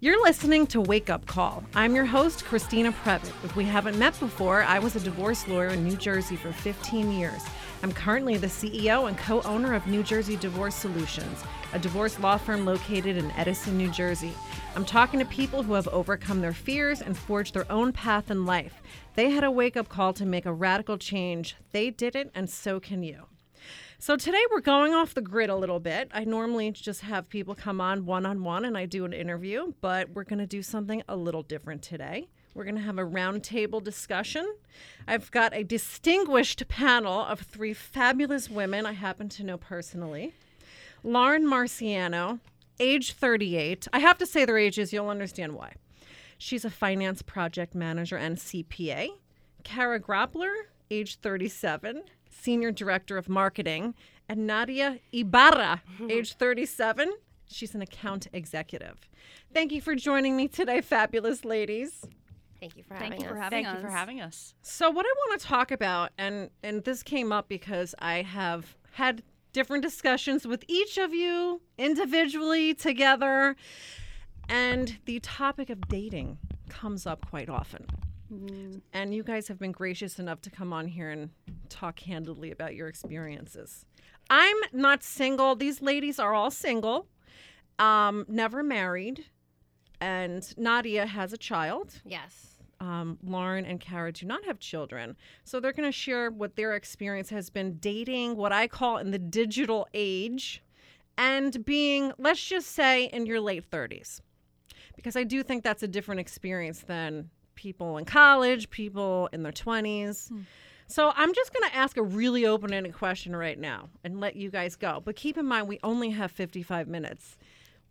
You're listening to Wake Up Call. I'm your host, Christina Previte. If we haven't met before, I was a divorce lawyer in New Jersey for 15 years. I'm currently the CEO and co owner of New Jersey Divorce Solutions, a divorce law firm located in Edison, New Jersey. I'm talking to people who have overcome their fears and forged their own path in life. They had a wake up call to make a radical change. They did it, and so can you. So today we're going off the grid a little bit. I normally just have people come on one on one and I do an interview, but we're going to do something a little different today. We're going to have a roundtable discussion. I've got a distinguished panel of three fabulous women I happen to know personally. Lauren Marciano, age 38. I have to say their ages, you'll understand why. She's a finance project manager and CPA. Kara Grappler, age 37 Senior Director of Marketing, and Nadia Ibarra, age 37. She's an account executive. Thank you for joining me today, fabulous ladies. Thank you for Thank having you us. for having Thank us. you for having us. So what I want to talk about and and this came up because I have had different discussions with each of you individually together and the topic of dating comes up quite often. And you guys have been gracious enough to come on here and talk candidly about your experiences. I'm not single. These ladies are all single, um, never married, and Nadia has a child Yes. um, Lauren and Kara do not have children. So they're going to share what their experience has been dating, what I call in the digital age, and being, let's just say, in your late 30s. Because I do think that's a different experience than people in college, people in their 20s. Hmm. So I'm just going to ask a really open ended question right now and let you guys go. But keep in mind, we only have 55 minutes.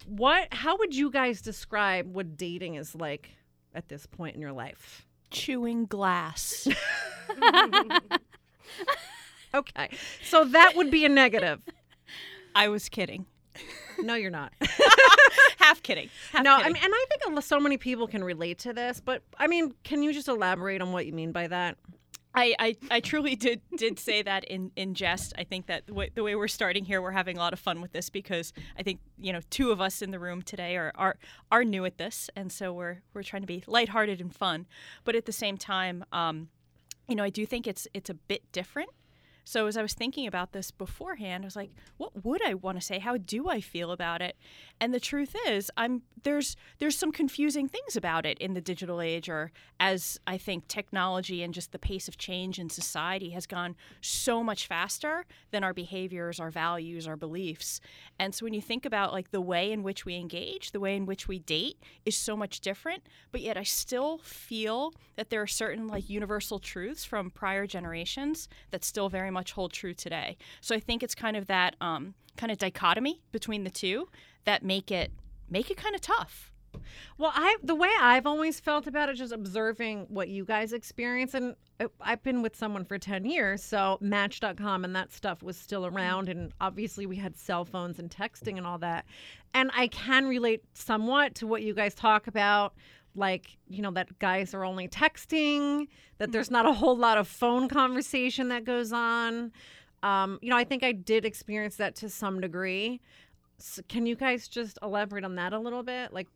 What, how would you guys describe what dating is like at this point in your life? Chewing glass. Okay. So that would be a negative. I was kidding. No, you're not. Half kidding. Half no, I mean, and I think so many people can relate to this, but I mean, can you just elaborate on what you mean by that? I, I, I truly did did say that in, in jest. I think that the way, the way we're starting here, we're having a lot of fun with this because I think you know two of us in the room today are are, are new at this, and so we're we're trying to be lighthearted and fun, but at the same time, um, you know, I do think it's it's a bit different. So as I was thinking about this beforehand, I was like, what would I want to say? How do I feel about it? And the truth is, I'm there's there's some confusing things about it in the digital age or as I think technology and just the pace of change in society has gone so much faster than our behaviors, our values, our beliefs. And so when you think about like the way in which we engage, the way in which we date is so much different, but yet I still feel that there are certain like universal truths from prior generations that still very hold true today. So I think it's kind of that um, kind of dichotomy between the two that make it make it kind of tough. Well, I the way I've always felt about it, just observing what you guys experience, and I've been with someone for ten years, so Match.com and that stuff was still around, and obviously we had cell phones and texting and all that, and I can relate somewhat to what you guys talk about. Like, you know, that guys are only texting, that there's not a whole lot of phone conversation that goes on. Um, you know, I think I did experience that to some degree. So can you guys just elaborate on that a little bit? Like,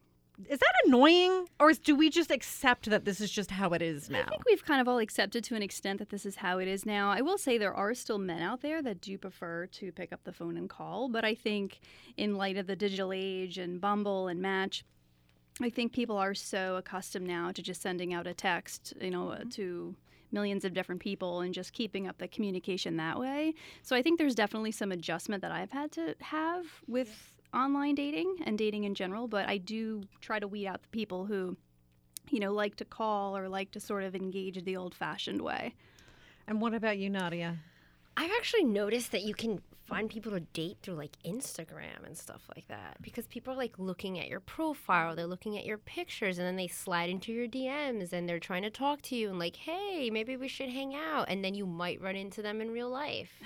is that annoying, or is, do we just accept that this is just how it is now? I think we've kind of all accepted to an extent that this is how it is now. I will say there are still men out there that do prefer to pick up the phone and call, but I think in light of the digital age and Bumble and Match, I think people are so accustomed now to just sending out a text, you know, uh, mm-hmm. to millions of different people and just keeping up the communication that way. So I think there's definitely some adjustment that I've had to have with online dating and dating in general, but I do try to weed out the people who you know, like to call or like to sort of engage the old fashioned way. and what about you, Nadia? I've actually noticed that you can find people to date through like Instagram and stuff like that because people are like looking at your profile, they're looking at your pictures, and then they slide into your DMs and they're trying to talk to you and like, hey, maybe we should hang out. And then you might run into them in real life.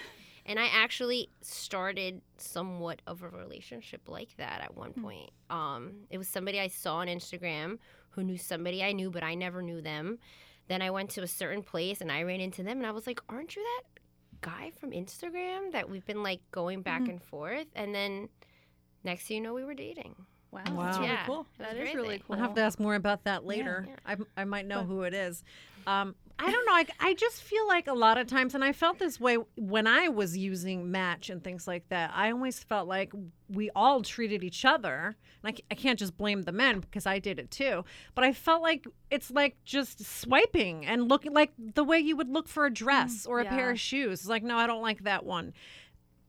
And I actually started somewhat of a relationship like that at one point. Um, it was somebody I saw on Instagram who knew somebody I knew, but I never knew them. Then I went to a certain place and I ran into them, and I was like, "Aren't you that guy from Instagram that we've been like going back mm-hmm. and forth?" And then next thing you know, we were dating. Wow. Wow. That's really Yeah. cool. That's That is really crazy. cool. I'll have to ask more about that later. I, I might know who it is. Um, I don't know. I, I just feel like a lot of times, and I felt this way when I was using Match and things like that. I always felt like we all treated each other, and I, I can't just blame the men because I did it too. But I felt like it's like just swiping and looking like the way you would look for a dress or a pair of shoes. It's like, no, I don't like that one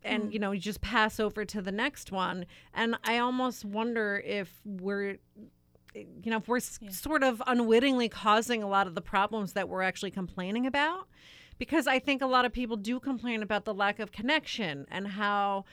and you know you just pass over to the next one and i almost wonder if we're you know if we're s sort of unwittingly causing a lot of the problems that we're actually complaining about because i think a lot of people do complain about the lack of connection and how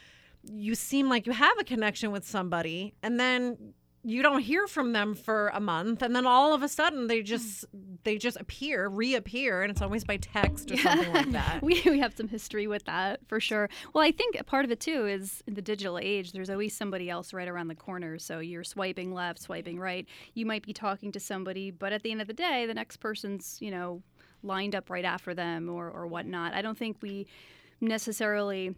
you seem like you have a connection with somebody and then you don't hear from them for a month and then all of a sudden they just they just appear reappear and it's always by text or something like that we, we have some history with that for sure. Well, I think a part of it too is in the digital age, there's always somebody else right around the corner. So you're swiping left, swiping right. You might be talking to somebody, but at the end of the day, the next person's, you know, lined up right after them or, or whatnot. I don't think we necessarily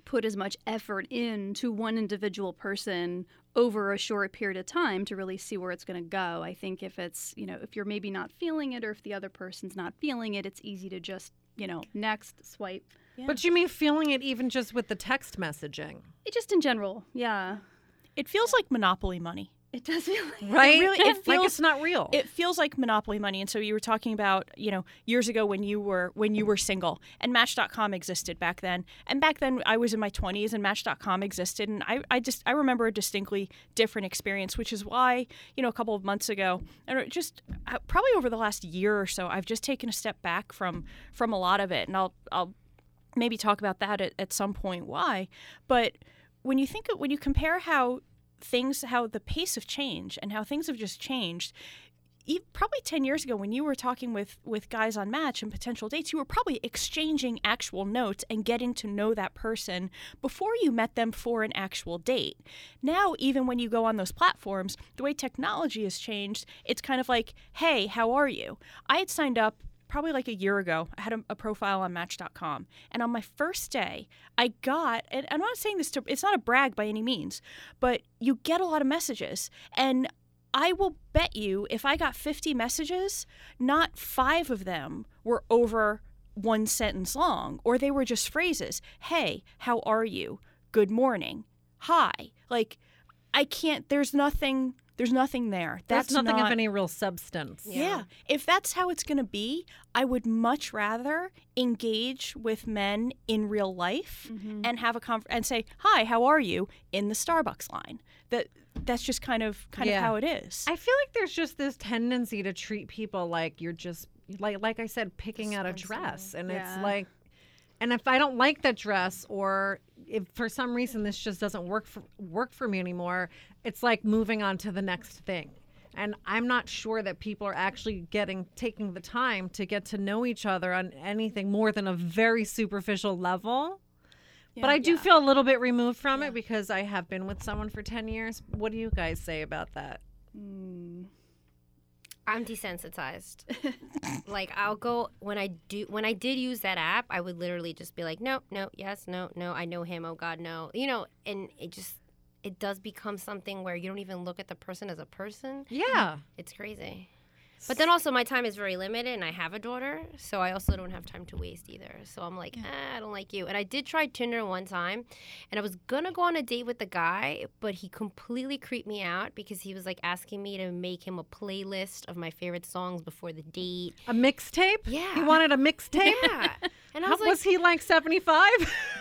put as much effort into one individual person over a short period of time to really see where it's going to go. I think if it's, you know, if you're maybe not feeling it or if the other person's not feeling it, it's easy to just, you know, next swipe. But you mean feeling it even just with the text messaging, It just in general, yeah. It feels like monopoly money. It does feel like right? really- it like feels- it's not real. It feels like monopoly money. And so you were talking about, you know, years ago when you were when you were single and Match.com existed back then. And back then I was in my 20s and Match.com existed and I, I just I remember a distinctly different experience, which is why, you know, a couple of months ago, and just uh, probably over the last year or so, I've just taken a step back from from a lot of it. And I'll I'll maybe talk about that at, at some point why. But when you think of, when you compare how things how the pace of change and how things have just changed. Probably 10 years ago when you were talking with with guys on match and potential dates you were probably exchanging actual notes and getting to know that person before you met them for an actual date. Now even when you go on those platforms the way technology has changed it's kind of like hey how are you? I had signed up probably like a year ago, I had a, a profile on Match.com, and on my first day, I got. And I'm not saying this to. It's not a brag by any means, but you get a lot of messages, and I will bet you if I got 50 messages, not five of them were over one sentence long, or they were just phrases. Hey, how are you? Good morning. Hi. Like, I can't. There's nothing. There's nothing there. That's That's nothing not, of any real substance. yeah. If that's how it's going to be, I would much rather engage with men in real life Mm-hmm. and have a conf- and say, "Hi, how are you?" in the Starbucks line. That that's just kind of kind Yeah. of how it is. I feel like there's just this tendency to treat people like you're just like like I said, picking out a dress, and it's like, and if I don't like that dress, or if for some reason this just doesn't work for work for me anymore, it's like moving on to the next thing. And I'm not sure that people are actually getting taking the time to get to know each other on anything more than a very superficial level. But I do feel a little bit removed from it because I have been with someone for 10 years. What do you guys say about that? Hmm. I'm desensitized. like I'll go when I do when I did use that app, I would literally just be like, no, no, yes, no, no, I know him. Oh God, no. You know, and it just it does become something where you don't even look at the person as a person. Yeah. It's crazy. But then also my time is very limited and I have a daughter, so I also don't have time to waste either. So I'm like, eh, I don't like you. And I did try Tinder one time and I was gonna go on a date with the guy, but he completely creeped me out because he was like asking me to make him a playlist of my favorite songs before the date. A mixtape? Yeah. He wanted a mixtape? Yeah. And I How- was like, was he like 75?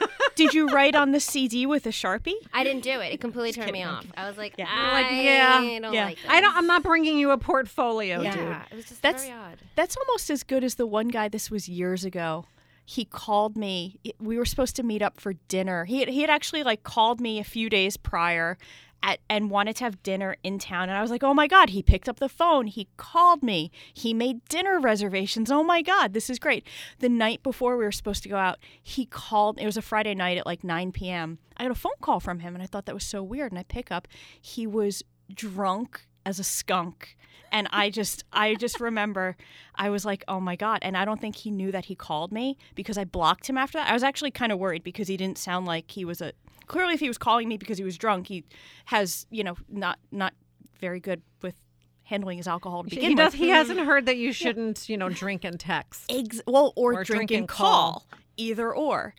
Did you write on the CD with a sharpie? I didn't do it. It completely turned me off. I was like, Yeah. I like, yeah, don't yeah. like this. I don't I'm not bringing you a portfolio, Yeah, dude. it was just That's- very odd. That's almost as good as the one guy. This was years ago. He called me. We were supposed to meet up for dinner. He had, he had actually like called me a few days prior, at, and wanted to have dinner in town. And I was like, oh my god! He picked up the phone. He called me. He made dinner reservations. Oh my god, this is great. The night before we were supposed to go out, he called. It was a Friday night at like 9 p.m. I got a phone call from him, and I thought that was so weird. And I pick up. He was drunk as a skunk and I just I just remember I was like, "Oh my god." And I don't think he knew that he called me because I blocked him after that. I was actually kind of worried because he didn't sound like he was a clearly if he was calling me because he was drunk, he has you know not not very good with handling his alcohol to begin He does. with. He hasn't heard that you shouldn't, you know, drink and text. Ex- well, or, Or drink, drink and and call. call. either or.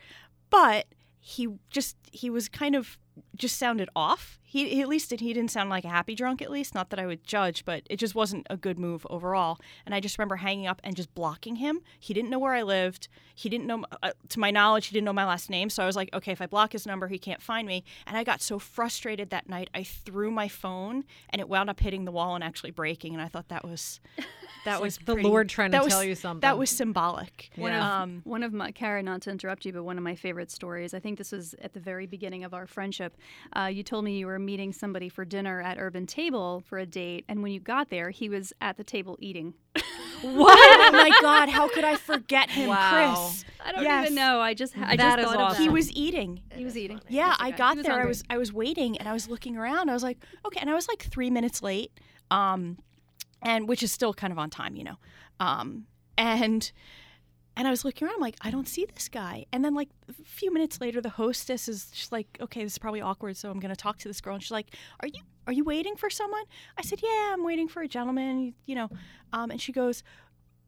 But he just he was kind of just sounded off. He, he at least did he didn't sound like a happy drunk at least. Not that I would judge, but it just wasn't a good move overall. And I just remember hanging up and just blocking him. He didn't know where I lived. He didn't know, uh, to my knowledge, he didn't know my last name. So I was like, okay, if I block his number, he can't find me. And I got so frustrated that night, I threw my phone, and it wound up hitting the wall and actually breaking. And I thought that was that was the pretty- Lord trying to that was- tell you something. That was symbolic. One Yeah. of, Um, one of my, Kara, not to interrupt you, but one of my favorite stories, I think this was at the very beginning of our friendship. Uh, you told me you were meeting somebody for dinner at Urban Table for a date, and when you got there, he was at the table eating. What? oh my God! How could I forget him, Wow. Chris? I don't Yes. even know. I just, I That just is thought of awesome. that. He was eating. He was eating. Yeah, That's I got He was there. I was I was waiting and I was looking around. I was like, okay, and I was like three minutes late, um, and which is still kind of on time, you know, um, and and I was looking around. I'm like, I don't see this guy. And then like a few minutes later, the hostess is just like, okay, this is probably awkward, so I'm gonna talk to this girl. And she's like, Are you are you waiting for someone? I said, Yeah, I'm waiting for a gentleman. You know, um, and she goes.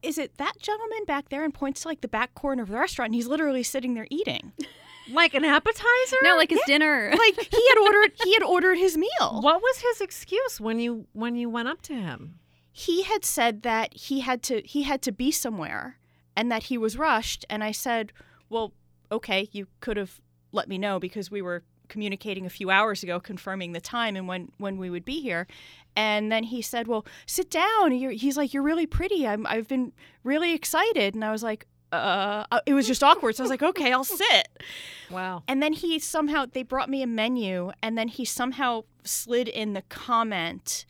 Is it that gentleman back there and points to like the back corner of the restaurant? And he's literally sitting there eating. like an appetizer. No, like his dinner. like he had ordered he had ordered his meal. What was his excuse when you when you went up to him? He had said that he had to he had to be somewhere and that he was rushed and I said, "Well, okay, you could have let me know because we were communicating a few hours ago confirming the time and when when we would be here." And then he said, "Well, sit down. You're, he's like, "You're really pretty. I'm I've been really excited." And I was like, uh, it was just awkward. So I was like, okay, I'll sit. Wow. And then he somehow they brought me a menu, and then he somehow slid in the comment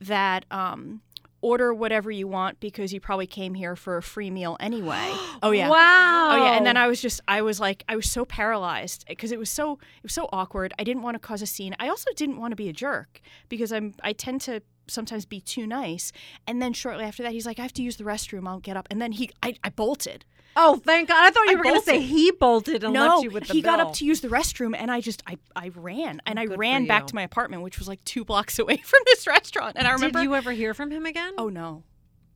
that um, order whatever you want because you probably came here for a free meal anyway. oh yeah. Wow. Oh yeah, and then I was just I was like I was so paralyzed because it was so it was so awkward. I didn't want to cause a scene. I also didn't want to be a jerk because I'm I tend to sometimes be too nice. And then shortly after that, he's like, I have to use the restroom. I'll get up. And then he I, I bolted. Oh, thank God! I thought you I were going to say he bolted and no, left you with the he got up to use the restroom, and I just I I ran oh, and I ran back to my apartment, which was like two blocks away from this restaurant. And I remember, Did you ever hear from him again? oh no,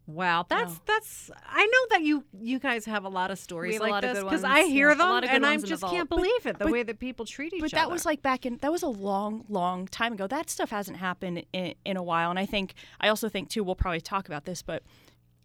Wow, that's No. that's. I know that you you guys have a lot of stories like lot this because I hear yeah. A them lot of and I ones in the just can't believe it the but- way that people treat each but other. But that was like back in that was a long long time ago that stuff hasn't happened in, in a while and i think i also think too we'll probably talk about this but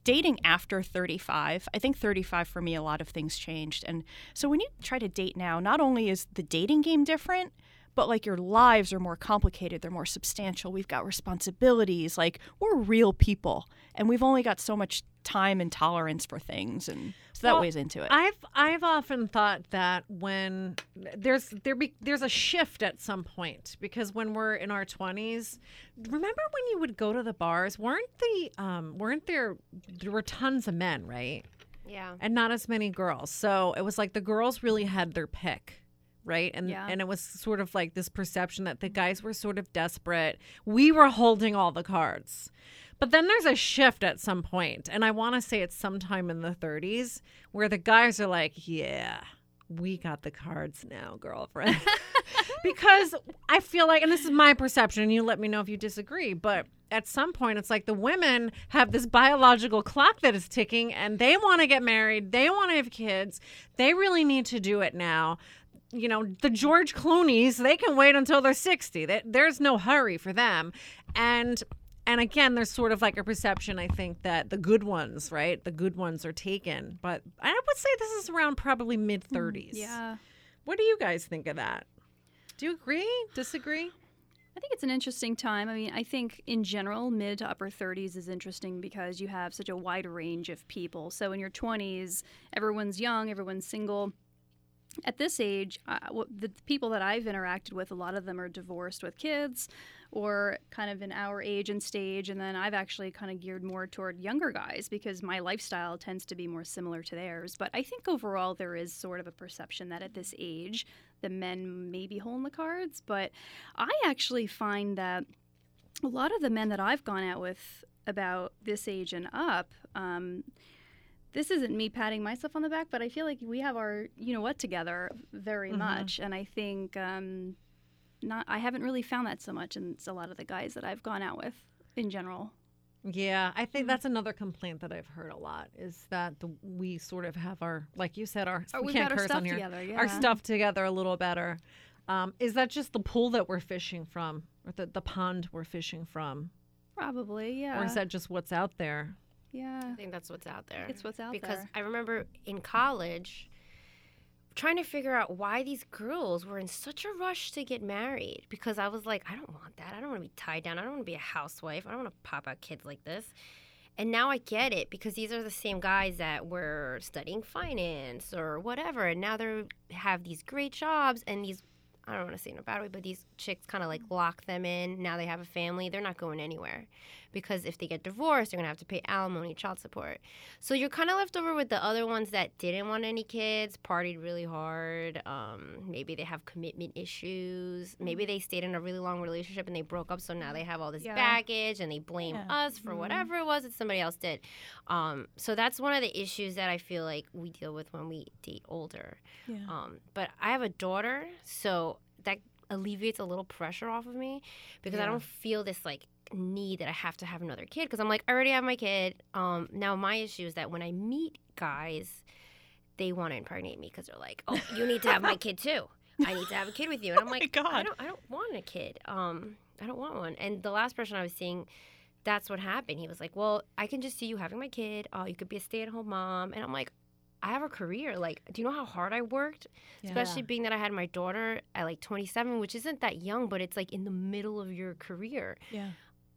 dating after 35 i think 35 for me a lot of things changed and so when you try to date now not only is the dating game different but like your lives are more complicated they're more substantial. We've got responsibilities like we're real people and we've only got so much time and tolerance for things and so that Well, weighs into it. I've I've often thought that when there's there be there's a shift at some point because when we're in our 20s remember when you would go to the bars? Weren't the um weren't there there were tons of men right? Yeah. and not as many girls. So it was like the girls really had their pick right? And Yeah. and it was sort of like this perception that the guys were sort of desperate. We were holding all the cards. But then there's a shift at some point and i want to say it's sometime in the 30s where the guys are like yeah we got the cards now girlfriend. Because i feel like and this is my perception and you let me know if you disagree but at some point it's like the women have this biological clock that is ticking and they want to get married they want to have kids they really need to do it now you know the george clooney's they can wait until they're 60 They- there's no hurry for them and and again there's sort of like a perception i think that the good ones right the good ones are taken but i would say this is around probably mid mm, 30s Yeah. what do you guys think of that do you agree disagree I think it's an interesting time. I mean, I think in general, mid to upper 30s is interesting because you have such a wide range of people. So in your 20s, everyone's young, everyone's single. At this age, uh, the people that I've interacted with, a lot of them are divorced with kids or kind of in our age and stage. And then I've actually kind of geared more toward younger guys because my lifestyle tends to be more similar to theirs. But I think overall, there is sort of a perception that at this age, the men may be holding the cards. But I actually find that a lot of the men that I've gone out with about this age and up, um, this isn't me patting myself on the back, but I feel like we have our you know what together very Mhm. much, and I think um, not I haven't really found that so much in a lot of the guys that I've gone out with in general. Yeah, I think that's another complaint that I've heard a lot is that the, we sort of have our, like you said, our Or we can't curse stuff on here, together. Yeah. our stuff together a little better. Um, is that just the pool that we're fishing from, or the the pond we're fishing from, Probably, yeah. or is that just what's out there? Yeah. I think that's what's out there. It's what's out because there. Because I remember in college trying to figure out why these girls were in such a rush to get married because I was like, I don't want that. I don't want to be tied down. I don't want to be a housewife. I don't want to pop out kids like this. And now I get it because these are the same guys that were studying finance or whatever. And now they have these great jobs and these, I don't want to say in a bad way, but these chicks kind of like lock them in. Now they have a family. They're not going anywhere because if they get divorced, they're going to have to pay alimony, child support. So you're kind of left over with the other ones that didn't want any kids, partied really hard. Um, maybe they have commitment issues. Maybe they stayed in a really long relationship and they broke up, so now they have all this Yeah. baggage and they blame Yeah. us for whatever it was that somebody else did. Um, so that's one of the issues that I feel like we deal with when we date older. Yeah. Um, but I have a daughter, so that alleviates a little pressure off of me because I don't feel this like need that I have to have another kid because I'm like I already have my kid. Um, now my issue is that when I meet guys, they want to impregnate me because they're like, "Oh, you need to have my kid too. I need to have a kid with you." And I'm Oh like, God. "I don't, I don't want a kid. Um, I don't want one." And the last person I was seeing, that's what happened. He was like, "Well, I can just see you having my kid. Oh, you could be a stay-at-home mom." And I'm like. I have a career. Like, do you know how hard I worked? Especially being that I had my daughter at like 27, which isn't that young, but it's like in the middle of your career. Yeah.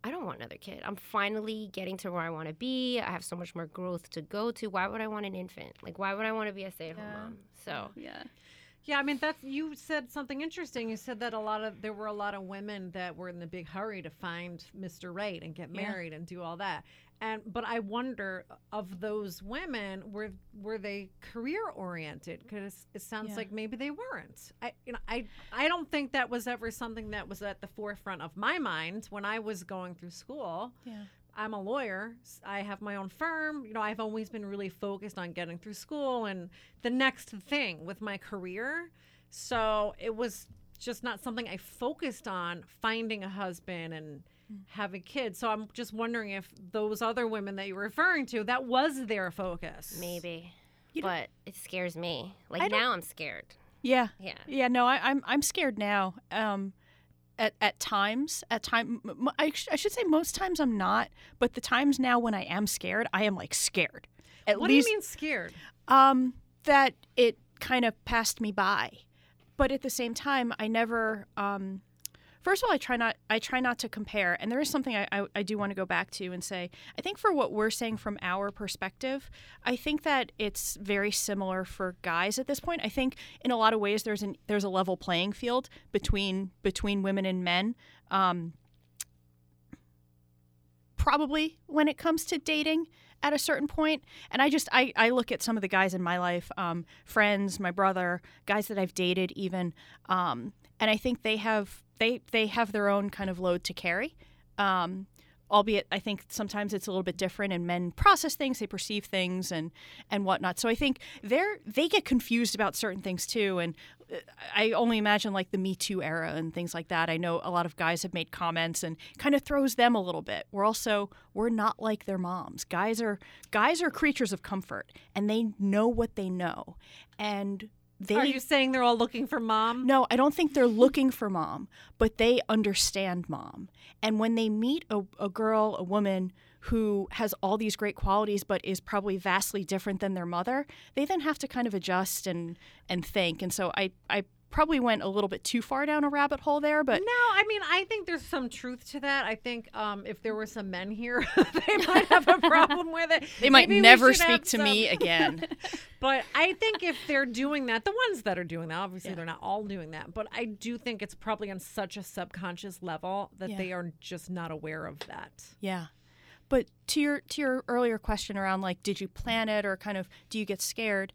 I don't want another kid. I'm finally getting to where I want to be. I have so much more growth to go to. Why would I want an infant? Like, why would I want to be a stay at home Yeah. mom? So, Yeah. Yeah, I mean that's you said something interesting. You said that a lot of there were a lot of women that were in the big hurry to find Mr. Right and get Yeah. married and do all that. And but I wonder of those women were were they career oriented? Because it sounds Yeah. like maybe they weren't. I you know I I don't think that was ever something that was at the forefront of my mind when I was going through school. Yeah. I'm a lawyer. I have my own firm. You know, I've always been really focused on getting through school and the next thing with my career. So it was just not something I focused on finding a husband and having kids. So I'm just wondering if those other women that you're referring to, that was their focus. maybe. You know- but it scares me. Like, don't- now I'm scared. Yeah. Yeah. Yeah, no, I, I'm I'm scared now. Um, at at times, at time, m- m- I, sh- I should say most times I'm not, but the times now when I am scared, I am like scared. At What least, do you mean scared? Um, that it kind of passed me by, but at the same time, I never. Um, first of all, I try not. I try not to compare, and there is something I, I, I do want to go back to and say. I think for what we're saying from our perspective, I think that it's very similar for guys at this point. I think in a lot of ways there's an there's a level playing field between between women and men. Um, probably when it comes to dating at a certain point and i just i, I look at some of the guys in my life um, friends my brother guys that i've dated even um, and i think they have they they have their own kind of load to carry. Um, albeit i think sometimes it's a little bit different and men process things they perceive things and and whatnot. So i think they're they get confused about certain things too. And uh, i only imagine like the me too era and things like that. I know a lot of guys have made comments and kind of throws them a little bit. We're also we're not like their moms. Guys are guys are creatures of comfort and they know what they know. And they Are you saying they're all looking for mom? no, I don't think they're looking for mom, but they understand mom. And when they meet a, a girl, a woman who has all these great qualities but is probably vastly different than their mother, they then have to kind of adjust and and think. And so I I probably went a little bit too far down a rabbit hole there, but No, I mean, I think there's some truth to that. I think um, if there were some men here, they might have a problem with it. they might Maybe never speak to some- me again. But I think if they're doing that, the ones that are doing that, obviously Yeah. they're not all doing that, but I do think it's probably on such a subconscious level that Yeah. they are just not aware of that. Yeah. But to your to your earlier question around like did you plan it or kind of do you get scared?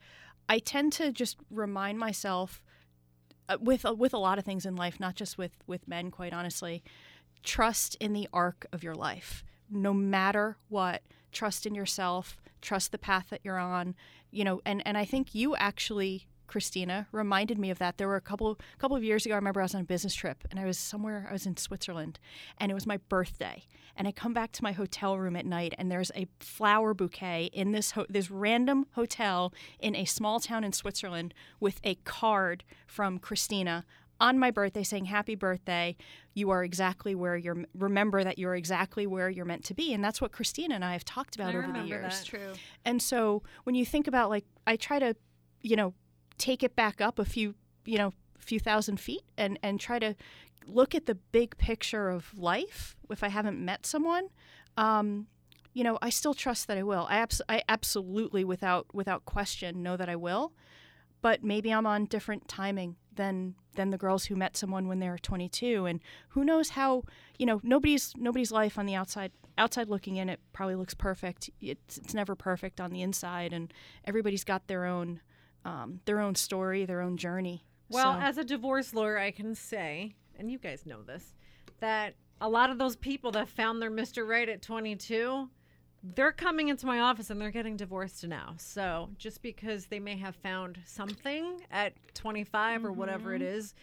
I tend to just remind myself uh, with uh, with a lot of things in life, not just with with men quite honestly, trust in the arc of your life. No matter what, trust in yourself, trust the path that you're on, you know, and and I think you actually Christina reminded me of that. There were a couple couple of years ago. I remember I was on a business trip and I was somewhere. I was in Switzerland, and it was my birthday. And I come back to my hotel room at night, and there's a flower bouquet in this ho- this random hotel in a small town in Switzerland with a card from Christina on my birthday saying happy birthday you are exactly where you're remember that you're exactly where you're meant to be and that's what christina and i have talked about I over the years that. True. and so when you think about like I try to, you know, take it back up a few, you know, a few thousand feet and and try to look at the big picture of life if I haven't met someone. Um, you know, I still trust that I will. I, abs- I absolutely, without without question, know that I will. But maybe I'm on different timing than than the girls who met someone when they were 22, and who knows how. You know, nobody's nobody's life on the outside outside looking in, it probably looks perfect. It's, it's never perfect on the inside, and everybody's got their own um, their own story, their own journey. Well, So- as a divorce lawyer, I can say, and you guys know this, that a lot of those people that found their Mr. Right at 22, they're coming into my office and they're getting divorced now. So just because they may have found something at 25 or whatever it is,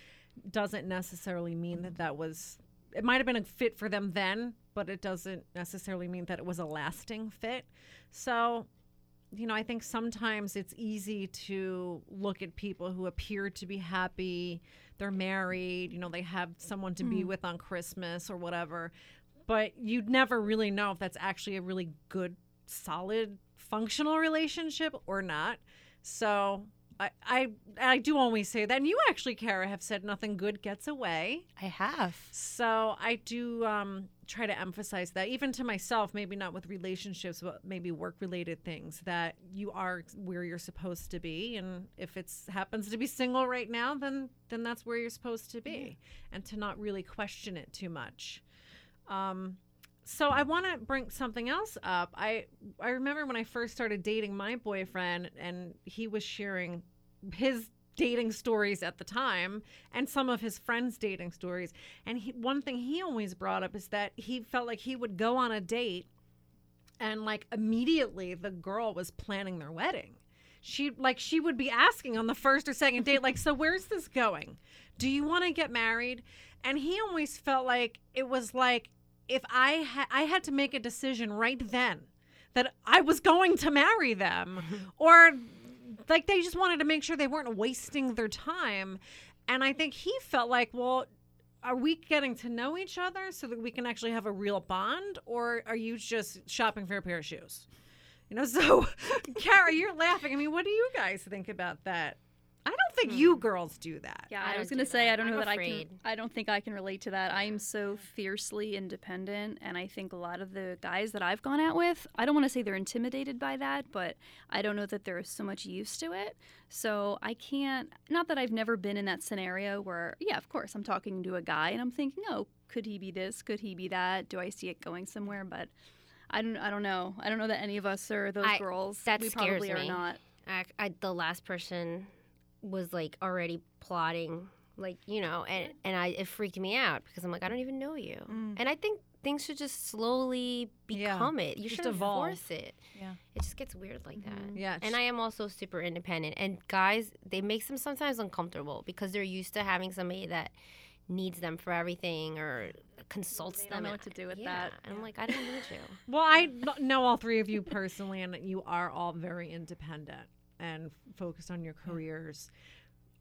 doesn't necessarily mean that that was. It might have been a fit for them then, but it doesn't necessarily mean that it was a lasting fit. So you know, I think sometimes it's easy to look at people who appear to be happy, they're married, you know, they have someone to be hmm. with on Christmas or whatever, but you'd never really know if that's actually a really good, solid, functional relationship or not. So I, I, I do always say that. And you actually, Kara, have said nothing good gets away. I have. So I do um, try to emphasize that, even to myself, maybe not with relationships, but maybe work related things, that you are where you're supposed to be. And if it happens to be single right now, then, then that's where you're supposed to be. And to not really question it too much. Um, so I want to bring something else up. I I remember when I first started dating my boyfriend, and he was sharing his dating stories at the time and some of his friends' dating stories. And he, one thing he always brought up is that he felt like he would go on a date, and like immediately the girl was planning their wedding. She like she would be asking on the first or second date, like, so where's this going? Do you want to get married? And he always felt like it was like if I ha- I had to make a decision right then that I was going to marry them, or like they just wanted to make sure they weren't wasting their time. And I think he felt like, well, are we getting to know each other so that we can actually have a real bond, or are you just shopping for a pair of shoes? You know, so Kara, you're laughing. I mean, what do you guys think about that? I don't you mm. girls do that. Yeah, I I, was gonna say that. I don't know I'm that I can. I don't think I can relate to that. I am so fiercely independent, and I think a lot of the guys that I've gone out with, I don't want to say they're intimidated by that, but I don't know that they're so much used to it. So I can't. Not that I've never been in that scenario where, yeah, of course, I'm talking to a guy and I'm thinking, oh, could he be this? Could he be that? Do I see it going somewhere? But I don't. I don't know. I don't know that any of us are those I- girls. that we scares probably are not. I, I, the last person was like already plotting, like you know, and and I it freaked me out because I'm like I don't even know you, Mm. and I think things should just slowly Yeah, become it. You shouldn't evolve. force it. Yeah. it just gets weird like that. Yeah, and I am also super independent, and guys, they makes them sometimes uncomfortable because they're used to having somebody that needs them for everything or consults They them. don't know and- what to do with yeah, that. And I'm like, I don't need you. Well, I know all three of you personally, and you are all very independent and focus on your careers.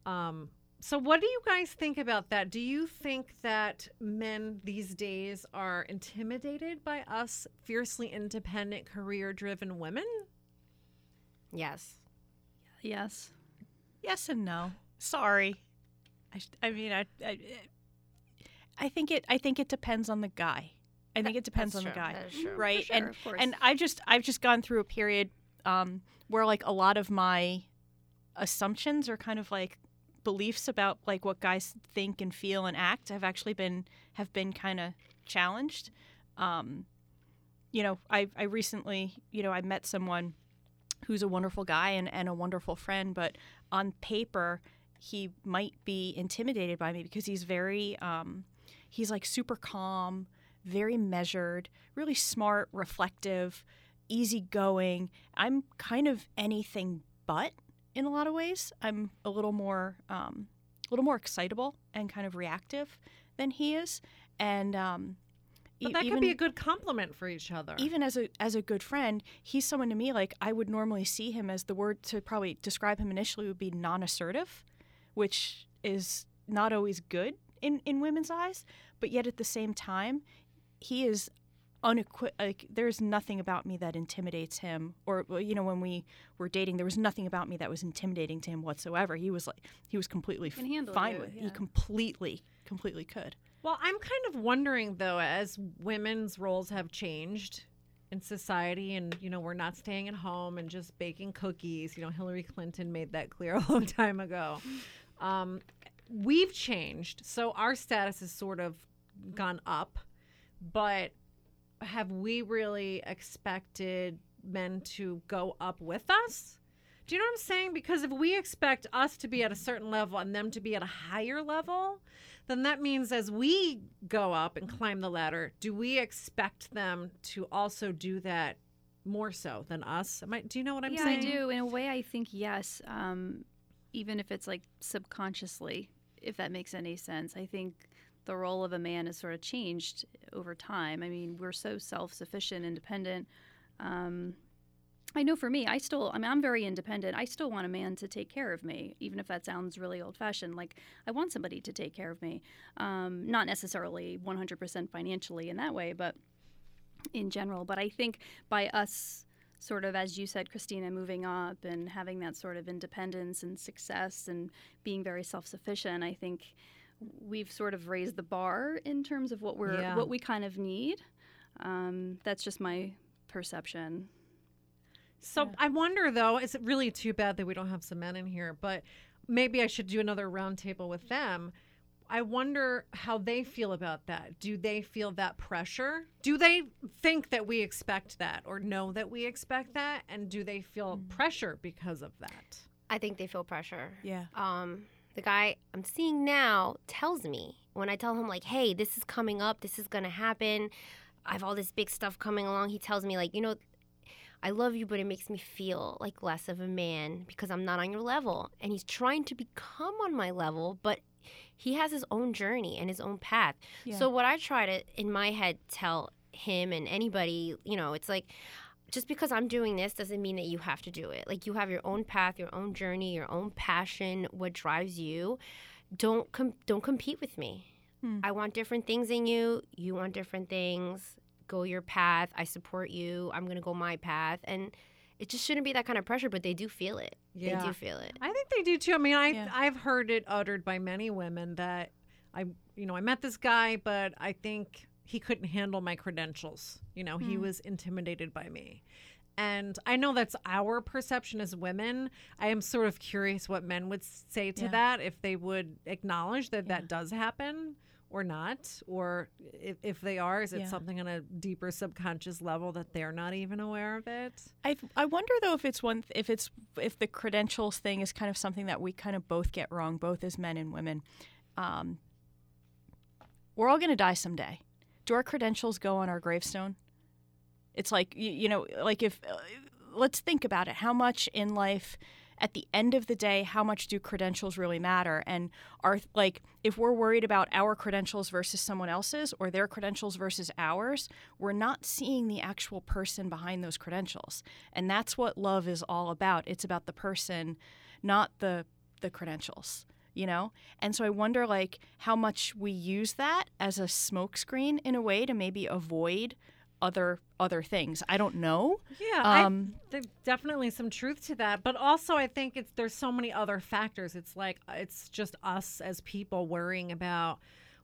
Um, so, what do you guys think about that? Do you think that men these days are intimidated by us fiercely independent, career driven women? Yes. Yes. Yes and no. Sorry. I, I mean, I, I, I think it. I think it depends on the guy. I think it depends on That's the guy, That is true. right? sure, and of course. and I just I've just gone through a period um, where like a lot of my assumptions or kind of like beliefs about like what guys think and feel and act have actually been have been kind of challenged. Um, you know, I I recently you know I met someone who's a wonderful guy and, and a wonderful friend, but on paper he might be intimidated by me because he's very um, he's like super calm, very measured, really smart, reflective, easygoing. I'm kind of anything but in a lot of ways. I'm a little more um, a little more excitable and kind of reactive than he is, and um, But that even, could be a good compliment for each other. even as a as a good friend, he's someone to me like I would normally see him as the word to probably describe him initially would be non-assertive, which is not always good in in women's eyes, but yet at the same time, he is unequi- like there's nothing about me that intimidates him or you know when we were dating there was nothing about me that was intimidating to him whatsoever he was like he was completely Can handle fine you, with yeah. he completely completely could Well, I'm kind of wondering though, as women's roles have changed in society, and you know, we're not staying at home and just baking cookies. You know, Hillary Clinton made that clear a long time ago. Um, we've changed, so our status has sort of gone up, but have we really expected men to go up with us? Do you know what I'm saying? Because if we expect us to be at a certain level and them to be at a higher level, then that means as we go up and climb the ladder, do we expect them to also do that more so than us? I, do you know what I'm yeah, saying? I do. In a way, I think yes. Um, even if it's like subconsciously, if that makes any sense. I think the role of a man has sort of changed over time. I mean, we're so self-sufficient, independent. Um, I know for me, I still, I mean, I'm very independent. I still want a man to take care of me, even if that sounds really old fashioned. Like, I want somebody to take care of me. Um, not necessarily 100% financially in that way, but in general. But I think by us, sort of, as you said, Christina, moving up and having that sort of independence and success and being very self sufficient, I think we've sort of raised the bar in terms of what we're, Yeah. what we kind of need. Um, that's just my perception. So I wonder though, is it really too bad that we don't have some men in here? But maybe I should do another roundtable with them. I wonder how they feel about that. Do they feel that pressure? Do they think that we expect that or know that we expect that? And do they feel pressure because of that? I think they feel pressure. yeah Um, the guy I'm seeing now tells me when I tell him like, "Hey, this is coming up. This is gonna happen. I have all this big stuff coming along." He tells me like, "You know, I love you, but it makes me feel like less of a man because I'm not on your level." And he's trying to become on my level, but he has his own journey and his own path. Yeah. So what I try to in my head tell him and anybody, you know, it's like just because I'm doing this doesn't mean that you have to do it. Like you have your own path, your own journey, your own passion, what drives you. Don't com- don't compete with me. Hmm. I want different things in you. You want different things. Go your path. I support you. I'm gonna go my path, and it just shouldn't be that kind of pressure. But they do feel it. Yeah. They do feel it. I think they do too. I mean, I Yeah. I've heard it uttered by many women that I you know, I met this guy, but I think he couldn't handle my credentials. You know, he was intimidated by me. And I know that's our perception as women. I am sort of curious what men would say to Yeah. that if they would acknowledge that that does happen or not or if, if they are is it Yeah. something on a deeper subconscious level that they're not even aware of it I I wonder though if it's one if it's if the credentials thing is kind of something that we kind of both get wrong, both as men and women. Um, we're all going to die someday. Do our credentials go on our gravestone? It's like you, you know, like if uh, let's think about it. How much in life, at the end of the day, how much do credentials really matter? And are like if we're worried about our credentials versus someone else's or their credentials versus ours, we're not seeing the actual person behind those credentials. And that's what love is all about. It's about the person, not the the credentials you know? And so i wonder like how much we use that as a smokescreen in a way to maybe avoid other other things. I don't know. Yeah, I, Um, there's definitely some truth to that, but also I think it's there's so many other factors. It's like it's just us as people worrying about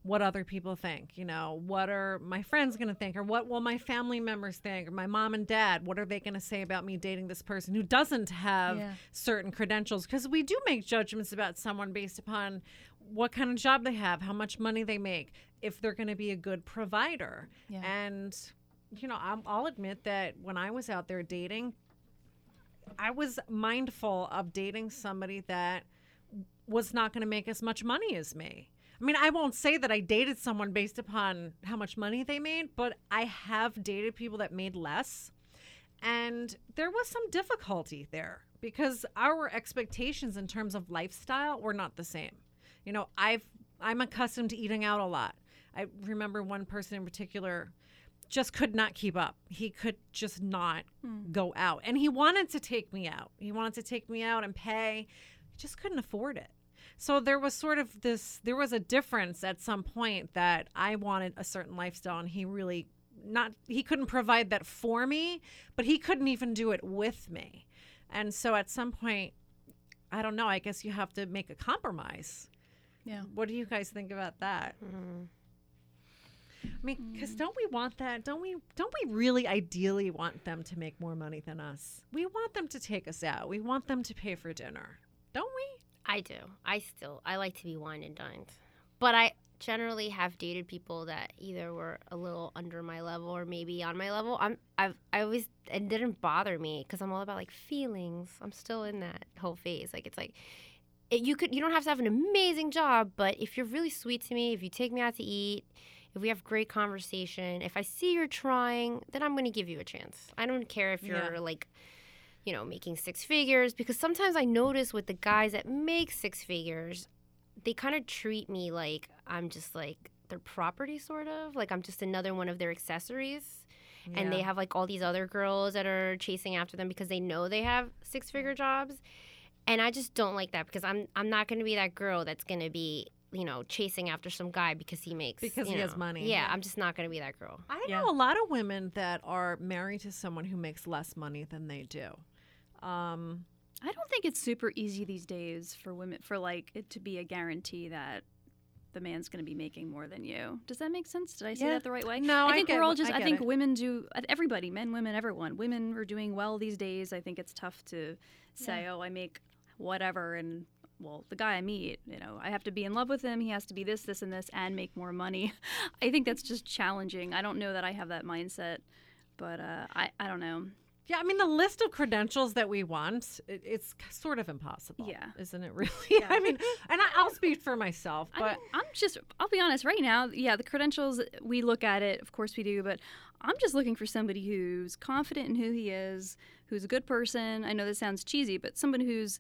what other people think. You know, what are my friends going to think, or what will my family members think, or my mom and dad? What are they going to say about me dating this person who doesn't have Yeah. certain credentials? Because we do make judgments about someone based upon what kind of job they have, how much money they make, if they're going to be a good provider, Yeah. and you know, I'm, I'll admit that when I was out there dating, I was mindful of dating somebody that was not going to make as much money as me. I mean, I won't say that I dated someone based upon how much money they made, but I have dated people that made less. and there was some difficulty there because our expectations in terms of lifestyle were not the same. You know, I've I'm accustomed to eating out a lot. I remember one person in particular just could not keep up. He could just not hmm. go out. And he wanted to take me out. He wanted to take me out and pay. He just couldn't afford it. So there was sort of this there was a difference at some point that I wanted a certain lifestyle and he really not he couldn't provide that for me, but he couldn't even do it with me. And so at some point I don't know, I guess you have to make a compromise. Yeah. What do you guys think about that? I mean, because mm. don't we want that? Don't we? Don't we really ideally want them to make more money than us? We want them to take us out. We want them to pay for dinner? I do. I still I like to be wine and dined, but I generally have dated people that either were a little under my level or maybe on my level. I'm I've I always it didn't bother me because I'm all about like feelings. I'm still in that whole phase. Like it's like it, you could you don't have to have an amazing job, but if you're really sweet to me, if you take me out to eat. If we have great conversation, if I see you're trying, then I'm going to give you a chance. I don't care if you're Yeah. like you know, making six figures because sometimes I notice with the guys that make six figures, they kind of treat me like I'm just like their property, sort of. Like I'm just another one of their accessories. And they have like all these other girls that are chasing after them because they know they have six figure jobs. And I just don't like that because I'm I'm not going to be that girl that's going to be you know chasing after some guy because he makes Because you he has money. Yeah, I'm just not going to be that girl. I know a lot of women that are married to someone who makes less money than they do. Um, I don't think it's super easy these days for women for like it to be a guarantee that the man's going to be making more than you. Does that make sense? Did I say Yeah. that the right way? No, I I think get we're all just. I I, think it. women do. uh, Everybody, men, women, everyone. Women are doing well these days. I think it's tough to say, "Oh, I make whatever," and well, the guy I meet, you know, I have to be in love with him. He has to be this, this, and this, and make more money. I think that's just challenging. I don't know that I have that mindset, but uh, I, I don't know. yeah, I mean, the list of credentials that we want, it, it's sort of impossible. Yeah. Isn't it really? I mean, and I, I'll speak for myself, I but mean, I'm just, I'll be honest, right now, yeah, the credentials, we look at it, of course we do, but I'm just looking for somebody who's confident in who he is, who's a good person. I know this sounds cheesy, but someone who's,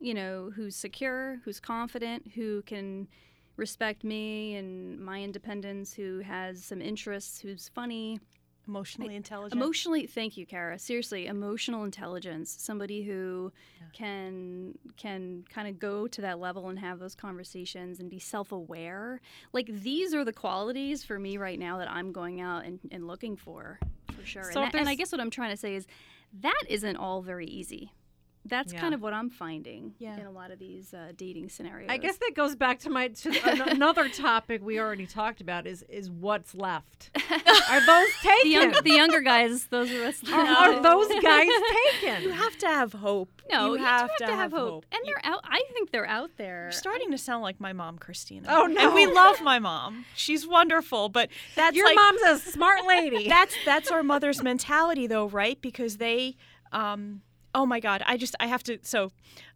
you know, who's secure, who's confident, who can respect me and my independence, who has some interests, who's funny. Emotionally intelligent. Emotionally, thank you, Kara. Seriously, emotional intelligence. Somebody who can can kind of go to that level and have those conversations and be self-aware. Like these are the qualities for me right now that I'm going out and, and looking for, for sure. So and, that- and I guess what I'm trying to say is that isn't all very easy. That's Yeah. kind of what I'm finding Yeah. in a lot of these uh, dating scenarios. I guess that goes back to my to an- another topic we already talked about is is what's left. Are those the, taken? young, the younger guys, those are us. are, are those guys taken? You have to have hope. no, you you have, do have to have hope. And You- they're out. I think they're out there. You're starting to sound like my mom, Christina. Oh, no. And we love my mom. She's wonderful, but that's Your like mom's a smart lady. that's that's our mother's mentality though, right? Because they um oh my god, I just I have to so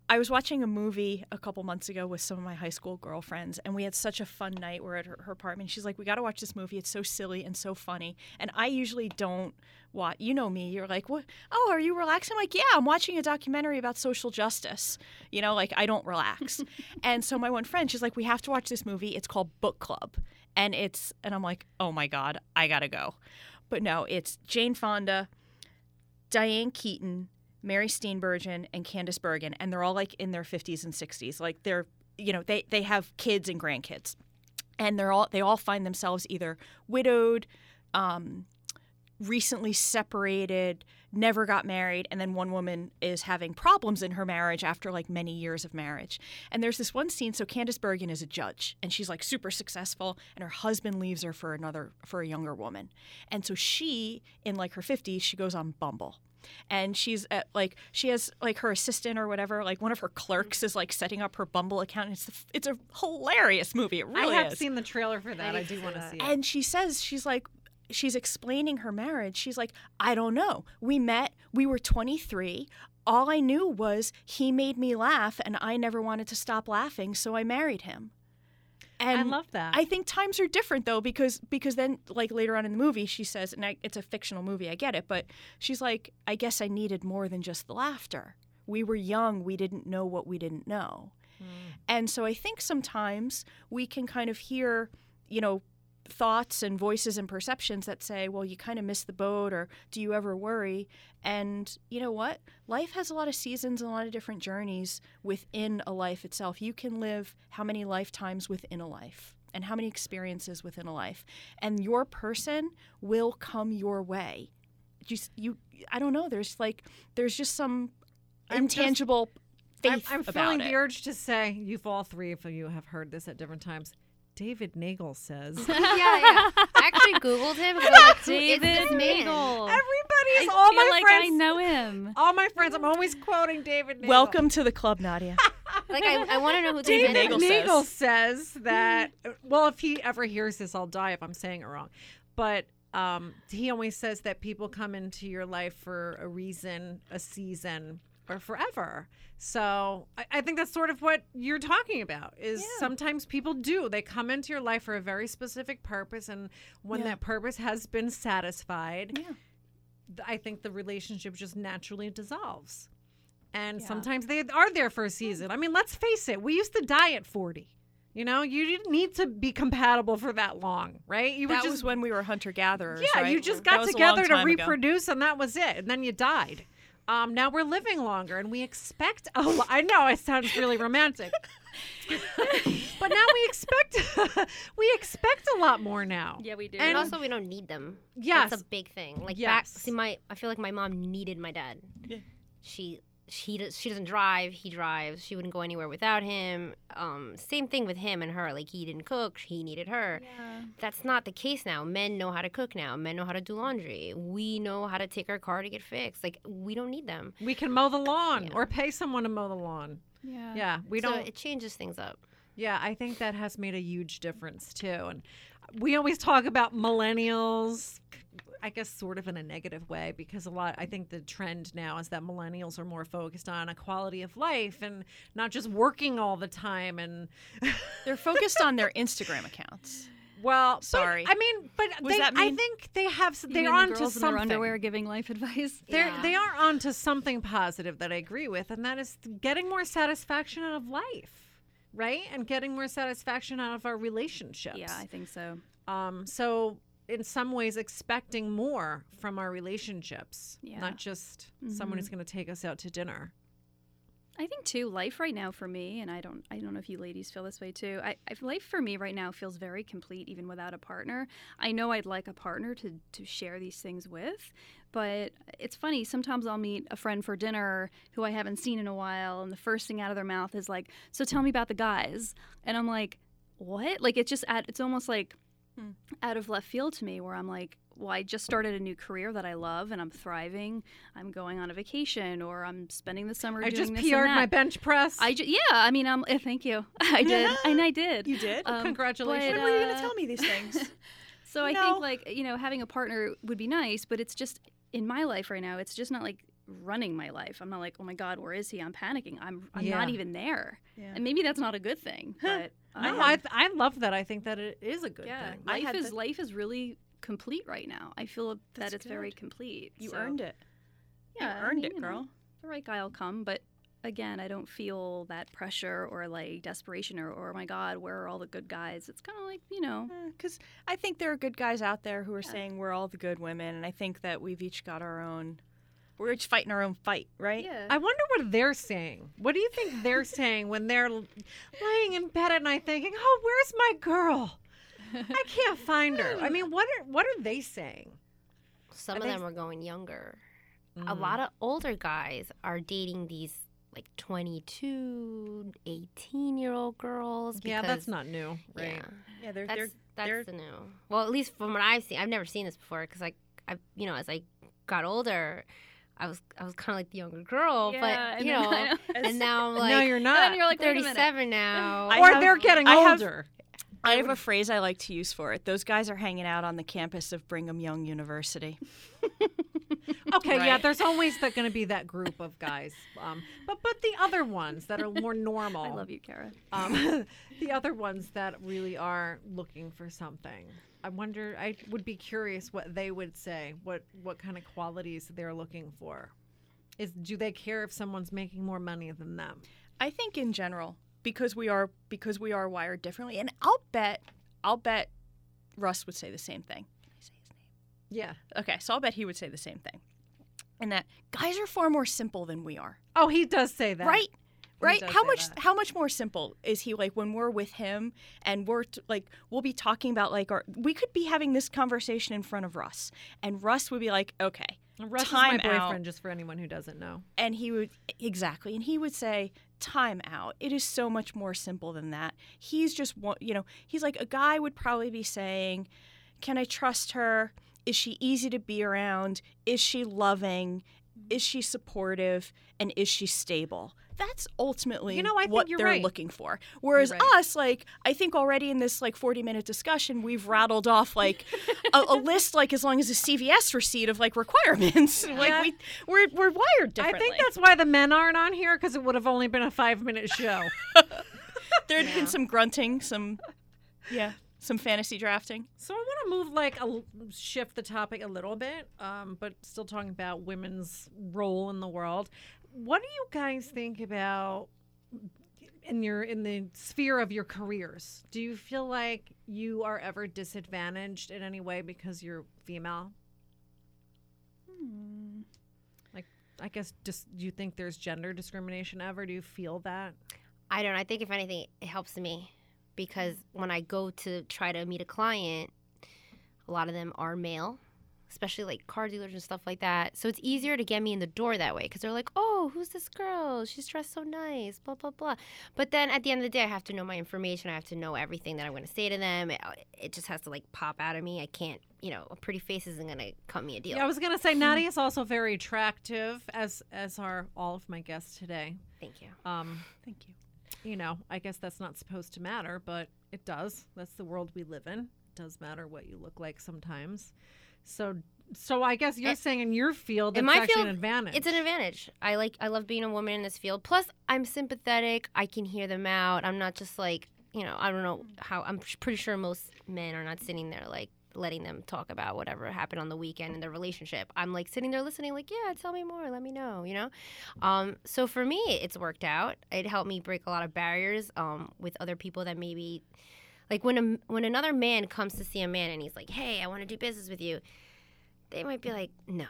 I was watching a movie a couple months ago with some of my high school girlfriends, and we had such a fun night. We're at her, her apartment. She's like, "We got to watch this movie. It's so silly and so funny." And I usually don't watch. You know me. You're like, "What? Oh, are you relaxing?" I'm like, "Yeah, I'm watching a documentary about social justice." You know, like I don't relax. and so my one friend, she's like, "We have to watch this movie. It's called Book Club," and it's and I'm like, "Oh my god, I gotta go." But no, it's Jane Fonda, Diane Keaton, Mary Steenburgen, and Candice Bergen, and they're all like in their 50s and 60s. Like they're, you know, they they have kids and grandkids, and they're all they all find themselves either widowed, um, recently separated, never got married, and then one woman is having problems in her marriage after like many years of marriage. And there's this one scene. So Candice Bergen is a judge, and she's like super successful, and her husband leaves her for another for a younger woman, and so she, in like her 50s, she goes on Bumble. And she's at, like, she has like her assistant or whatever, like one of her clerks is like setting up her Bumble account. And it's it's a hilarious movie. It really I have is. seen the trailer for that. I, need to do want to see it. And she says, she's like, she's explaining her marriage. She's like, I don't know. We met, we were 23. All I knew was he made me laugh and I never wanted to stop laughing, so I married him. And I love that. I think times are different though because because then like later on in the movie she says and I, it's a fictional movie I get it but she's like I guess I needed more than just the laughter. We were young, we didn't know what we didn't know. Hmm. And so I think sometimes we can kind of hear, you know, thoughts and voices and perceptions that say, well, you kind of missed the boat or do you ever worry? And you know what? Life has a lot of seasons and a lot of different journeys within a life itself. You can live how many lifetimes within a life and how many experiences within a life. And your person will come your way. Just you I don't know, there's like there's just some I'm just- intangible I'm, I'm feeling it. the urge to say, you've all three of you have heard this at different times. David Nagel says. yeah, yeah. I actually Googled him. Like, David? Nagel. Everybody's I all feel my like friends. I know him. All my friends. I'm always quoting David Nagel. Welcome to the club, Nadia. Like, I, I want to know who David David Nagel Nagel, says. says that. Well, if he ever hears this, I'll die if I'm saying it wrong. But um, he always says that people come into your life for a reason, a season, or forever. So I, I think that's sort of what you're talking about. Is sometimes people do they come into your life for a very specific purpose, and when Yeah. that purpose has been satisfied, Yeah. I think the relationship just naturally dissolves. And Yeah. sometimes they are there for a season. I mean, let's face it, we used to die at 40. You know, you didn't need to be compatible for that long, right? You that were just was when we were hunter gatherers. yeah, right? you just got was a long together to time ago. reproduce, and that was it. And then you died. Um, now we're living longer, and we expect a lot. I know it sounds really romantic, but now we expect we expect a lot more now. Yeah, we do. And And also, we don't need them. Yes. That's a big thing. Like back, see, my I feel like my mom needed my dad. Yeah. She she does she doesn't drive. He drives. She wouldn't go anywhere without him. Um, same thing with him and her. Like he didn't cook. He needed her. yeah. That's not the case now. Men know how to cook now. Men know how to do laundry. We know how to take our car to get fixed. Like we don't need them. We can mow the lawn Yeah. or pay someone to mow the lawn. Yeah. Yeah, we so don't. It changes things up. Yeah, I think that has made a huge difference too. And we always talk about millennials, I guess sort of in a negative way, because a lot, I think the trend now is that millennials are more focused on a quality of life and not just working all the time. And They're focused on their Instagram accounts. well, but, Sorry. I mean, but they, that I think they have, they're mean on to girls in their something. underwear giving life advice. They're, Yeah. They are on to something positive that I agree with, and that is getting more satisfaction out of life, right? And getting more satisfaction out of our relationships. Yeah, I think so. Um, so in some ways, expecting more from our relationships, Yeah. not just someone who's mm-hmm. going to take us out to dinner. I think too, life right now for me, and I don't, I don't know if you ladies feel this way too. I, I life for me right now feels very complete, even without a partner. I know I'd like a partner to to share these things with, but it's funny. Sometimes I'll meet a friend for dinner who I haven't seen in a while, and the first thing out of their mouth is like, "So tell me about the guys," and I'm like, "What?" Like it's just at, it's almost like Hmm. out of left field to me, where I'm like, well, I just started a new career that I love and I'm thriving. I'm going on a vacation or I'm spending the summer I just PR'd my bench press. I ju- yeah, I mean, eh, thank you. I did, and I did. You did? Um, Congratulations. but, when were you going uh, to tell me these things? So I think like you know having a partner would be nice, but it's just in my life right now. It's just not like running my life. I'm not like, oh my god, where is he? I'm panicking. I'm I'm not even there, Yeah. and maybe that's not a good thing. But no, um, I, I love that. I think that it is a good yeah, thing. I life is the- life is really complete right now. I feel that That's it's very complete. You So, earned it. Yeah, I earned mean, it, you know, girl. the right guy will come, but again, I don't feel that pressure or like desperation or, or oh my god, where are all the good guys? It's kind of like you know, Because I think there are good guys out there who are Yeah. saying we're all the good women, and I think that we've each got our own. We're each fighting our own fight, right? yeah. I wonder what they're saying. What do you think they're saying when they're l- laying in bed at night thinking, "Oh, where's my girl? I can't find her." I mean, what are what are they saying? Some Are of they- them are going younger. A Mm. lot of older guys are dating these like 22, 18 year old girls. Yeah, that's not new, right? Yeah, Yeah, they're, that's they're, that's they're the new. Well, at least from what I've seen, I've never seen this before because I, I, you know, as I got older, I was I was kind of like the younger girl, Yeah, but you know, know. and now I'm like no, you're not. then you're like, wait a minute. 37 now. I or have- they're getting I have- older. I have a phrase I like to use for it. Those guys are hanging out on the campus of Brigham Young University. Okay, yeah, there's always going to be that group of guys, um, but but the other ones that are more normal. I love you, Kara. Um, the other ones that really are looking for something. I wonder. I would be curious what they would say. What what kind of qualities they're looking for. Is do they care if someone's making more money than them? I think in general, because we are because we are wired differently, and I'll bet I'll bet Russ would say the same thing. Can I say his name? Yeah. Okay, so I'll bet he would say the same thing. And that guys are far more simple than we are. Oh, he does say that. Right? Right? How much that. how much more simple is he like when we're with him and we're t- like we'll be talking about like our we could be having this conversation in front of Russ and Russ would be like, "Okay, Russ Time is my out. boyfriend, just for anyone who doesn't know. and he would exactly and he would say time out it is so much more simple than that he's just you know he's like a guy would probably be saying can i trust her is she easy to be around is she loving is she supportive and is she stable that's ultimately You know, I think what you're they're right. looking for whereas right. us like i think already in this like 40 minute discussion we've rattled off like a, a list like as long as a cvs receipt of like requirements like Yeah. we we're, we're wired differently. I think that's why the men aren't on here because it would have only been a five minute show. There had been some grunting, some yeah, some fantasy drafting. So I want to move like a shift the topic a little bit, um, but still talking about women's role in the world. What do you guys think about in your in the sphere of your careers? Do you feel like you are ever disadvantaged in any way because you're female? Hmm. Like, I guess just do you think there's gender discrimination ever? Do you feel that? I don't. I think if anything, it helps me because when I go to try to meet a client, a lot of them are male, especially like car dealers and stuff like that. So it's easier to get me in the door that way because they're like, oh, who's this girl? She's dressed so nice, blah, blah, blah. But then at the end of the day, I have to know my information. I have to know everything that I'm going to say to them. It, it just has to like pop out of me. I can't, you know, a pretty face isn't going to cut me a deal. Yeah, I was gonna say Nadia is also very attractive, as as are all of my guests today. Thank you. Um, Thank you. you know, I guess that's not supposed to matter, but it does. That's the world we live in. It does matter what you look like sometimes. So, so I guess you're Eh, saying in your field, in it's my actually field, an advantage. It's an advantage. I like I love being a woman in this field. Plus, I'm sympathetic. I can hear them out. I'm not just like you know. I don't know how. I'm pretty sure most men are not sitting there like letting them talk about whatever happened on the weekend in their relationship. I'm like sitting there listening, like, yeah, tell me more, let me know, you know. Um, so for me, it's worked out. It helped me break a lot of barriers um, with other people that maybe, like when a when another man comes to see a man and he's like, hey, I want to do business with you, they might be like, no.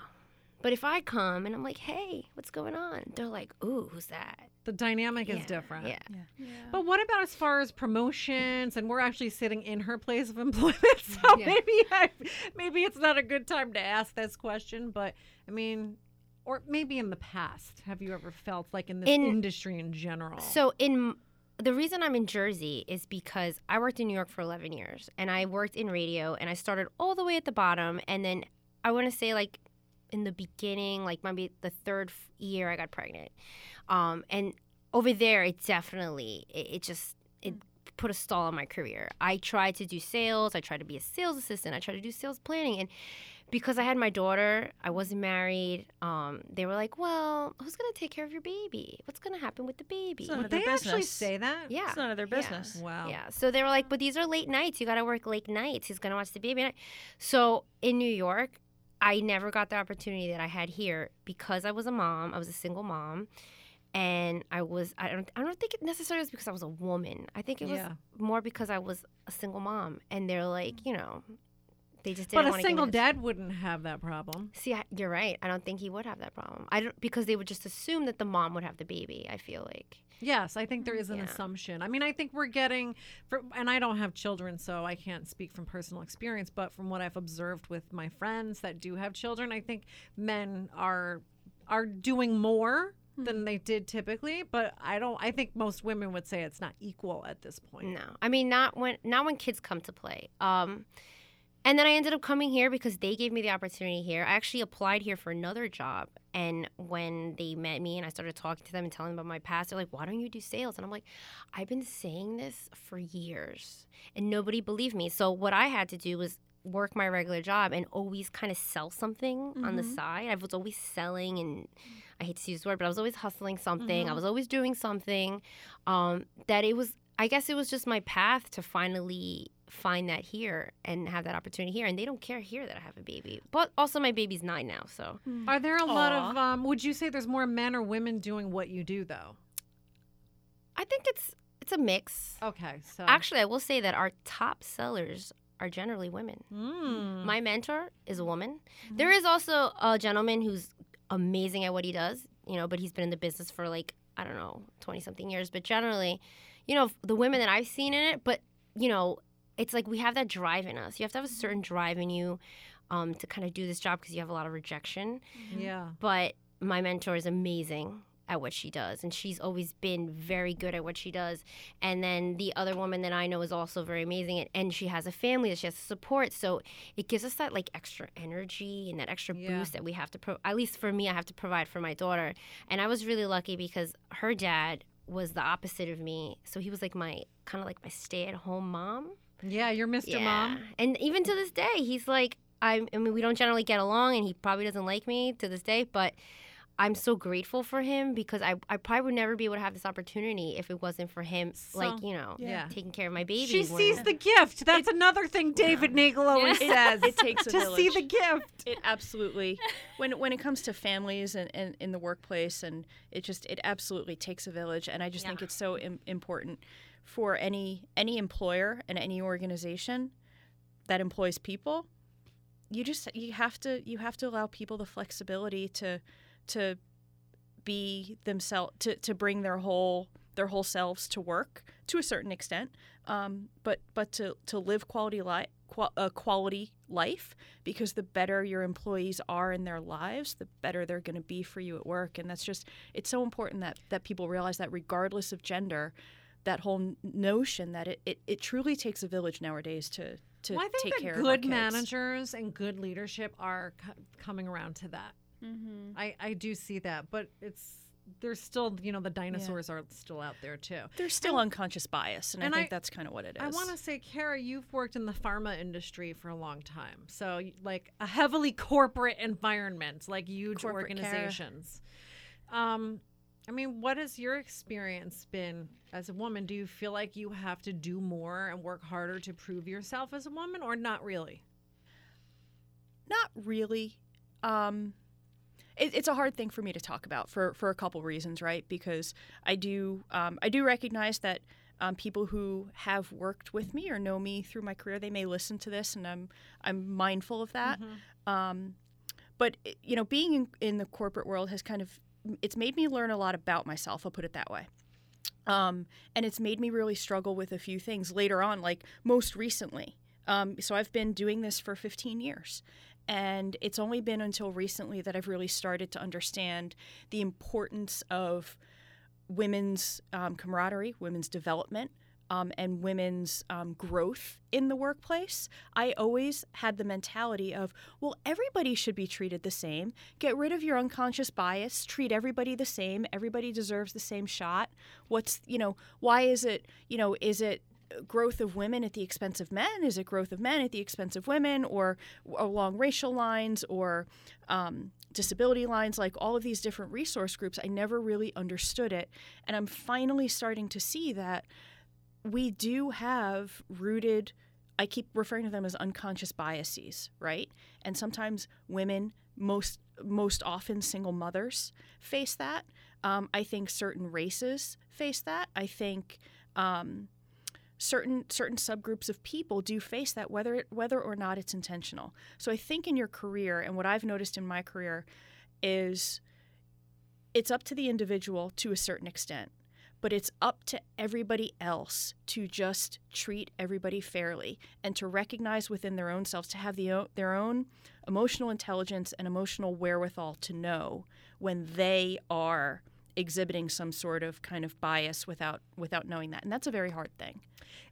But if I come and I'm like, hey, what's going on? They're like, ooh, who's that? the dynamic is Yeah, different. Yeah. But what about as far as promotions? And we're actually sitting in her place of employment, so Yeah. maybe I, maybe it's not a good time to ask this question. But I mean, or maybe in the past, have you ever felt like in this In- industry in general? So in the reason I'm in Jersey is because I worked in New York for 11 years and I worked in radio and I started all the way at the bottom and then I want to say like in the beginning like maybe the third year I got pregnant. Um and over there it definitely it, it just it put a stall on my career. I tried to do sales, I tried to be a sales assistant, I tried to do sales planning and because I had my daughter, I wasn't married. Um, they were like, "Well, who's gonna take care of your baby? What's gonna happen with the baby?" So- none Would of their they actually say that? Yeah. It's none of their Yeah. business. Wow. Yeah. So they were like, but these are late nights. You got to work late nights. He's going to watch the baby. So in New York, I never got the opportunity that I had here because I was a mom. I was a single mom. And I was, I don't, I don't think it necessarily was because I was a woman. I think it was Yeah. more because I was a single mom. And they're like, you know, they just didn't But a wanna give me single dad wouldn't have that problem. See, I, you're right. I don't think he would have that problem. I don't because they would just assume that the mom would have the baby. I feel like. Yes, I think there is an Yeah. assumption. I mean, I think we're getting, for, and I don't have children, so I can't speak from personal experience. But from what I've observed with my friends that do have children, I think men are are doing more than they did typically. But I don't. I think most women would say it's not equal at this point. No, I mean not when not when kids come to play. Um, and then I ended up coming here because they gave me the opportunity here. I actually applied here for another job, and when they met me and I started talking to them and telling them about my past, they're like, "Why don't you do sales?" And I'm like, "I've been saying this for years, and nobody believed me." So what I had to do was work my regular job and always kind of sell something on the Mhm. side. I was always selling and I hate to use the word, but I was always hustling something. I Mhm. was always doing something. Um, that it was I guess it was just my path to finally find that here and have that opportunity here. And they don't care here that I have a baby. But also my baby's nine now, so Are there a lot of um would you say there's more men or women doing what you do though? I think it's it's a mix. Okay, so Actually, I will say that our top sellers are generally women. Mm. My mentor is a woman. There is also a gentleman who's amazing at what he does, you know, but he's been in the business for like, I don't know, 20 something years. But generally, you know, the women that I've seen in it, but, you know, it's like we have that drive in us. You have to have a certain drive in you um, to kind of do this job because you have a lot of rejection. yeah. But my mentor is amazing at what she does, and she's always been very good at what she does. And then the other woman that I know is also very amazing, and, and she has a family that she has to support. So it gives us that like extra energy and that extra Yeah. boost that we have to, pro- at least for me, I have to provide for my daughter. And I was really lucky because her dad was the opposite of me. So he was like my kind of like my stay at home mom. Yeah, you're Mr. Mom. And even to this day, he's like, I, I mean, we don't generally get along, and he probably doesn't like me to this day, but I'm so grateful for him because I, I probably would never be able to have this opportunity if it wasn't for him, like, you know, Yeah. taking care of my baby. She when- sees the gift. That's another thing David Nagel always Yeah. says. It takes a to see the gift. It absolutely when when it comes to families and, and in the workplace and it just it absolutely takes a village and I just think it's so Im- important for any any employer and any organization that employs people you just you have to you have to allow people the flexibility to to be themselves to, to bring their whole their whole selves to work to a certain extent um, but but to, to live quality life qual- quality life because the better your employees are in their lives the better they're going to be for you at work and that's just it's so important that that people realize that regardless of gender that whole notion that it, it, it truly takes a village nowadays to to Well, I think take that care of good managers and good leadership are co- coming around to that. Mm-hmm. I, I do see that, but it's there's still you know the dinosaurs are still out there too. there's still unconscious bias and, and I think I- that's kind of what it is I want to say, Kara, you've worked in the pharma industry for a long time, so like a heavily corporate environment, like huge Corporate organizations. Um, I mean, what has your experience been as a woman? Do you feel like you have to do more and work harder to prove yourself as a woman, or not really? Not really. Um, it, it's a hard thing for me to talk about for, for a couple reasons, right? Because I do um, I do recognize that um, people who have worked with me or know me through my career they may listen to this, and I'm I'm mindful of that. Um, but you know, being in, in the corporate world has kind of it's made me learn a lot about myself. I'll put it that way. Um, and it's made me really struggle with a few things later on, like most recently. Um, so I've been doing this for 15 years. And it's only been until recently that I've really started to understand the importance of women's um, camaraderie, women's development, um, and women's um, growth in the workplace. I always had the mentality of, well, everybody should be treated the same. Get rid of your unconscious bias. Treat everybody the same. Everybody deserves the same shot. What's, you know, why is it, you know, is it growth of women at the expense of men? Is it growth of men at the expense of women, or along racial lines, or um, disability lines? Like all of these different resource groups, I never really understood it, and I'm finally starting to see that we do have rooted. I keep referring to them as unconscious biases, right? And sometimes women, most most often single mothers, face that. Um, I think certain races face that. I think. Um, certain certain subgroups of people do face that whether it, whether or not it's intentional. So I think in your career and what I've noticed in my career is it's up to the individual to a certain extent, but it's up to everybody else to just treat everybody fairly and to recognize within their own selves to have the their own emotional intelligence and emotional wherewithal to know when they are exhibiting some sort of kind of bias without without knowing that and that's a very hard thing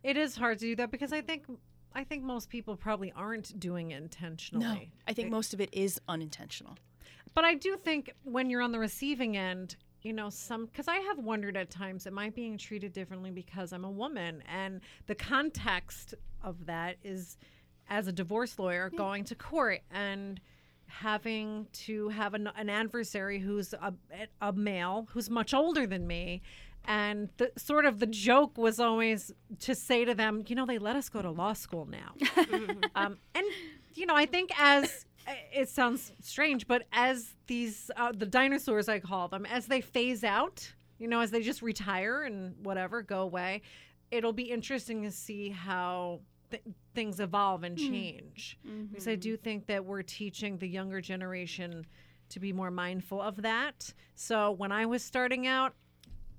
It is hard to do that because I think I think most people probably aren't doing it intentionally. no, I think most of it is unintentional. But I do think when you're on the receiving end, you know, some because I have wondered at times, am I being treated differently because I'm a woman? And the context of that is as a divorce lawyer going to court and having to have an, an adversary who's a, a male who's much older than me. And the sort of the joke was always to say to them you know they let us go to law school now. Um, and you know i think as it sounds strange but as these uh, the dinosaurs i call them as they phase out you know as they just retire and whatever go away it'll be interesting to see how th- things evolve and mm-hmm. change. Because i mm-hmm. do think that we're teaching the younger generation to be more mindful of that. So when i was starting out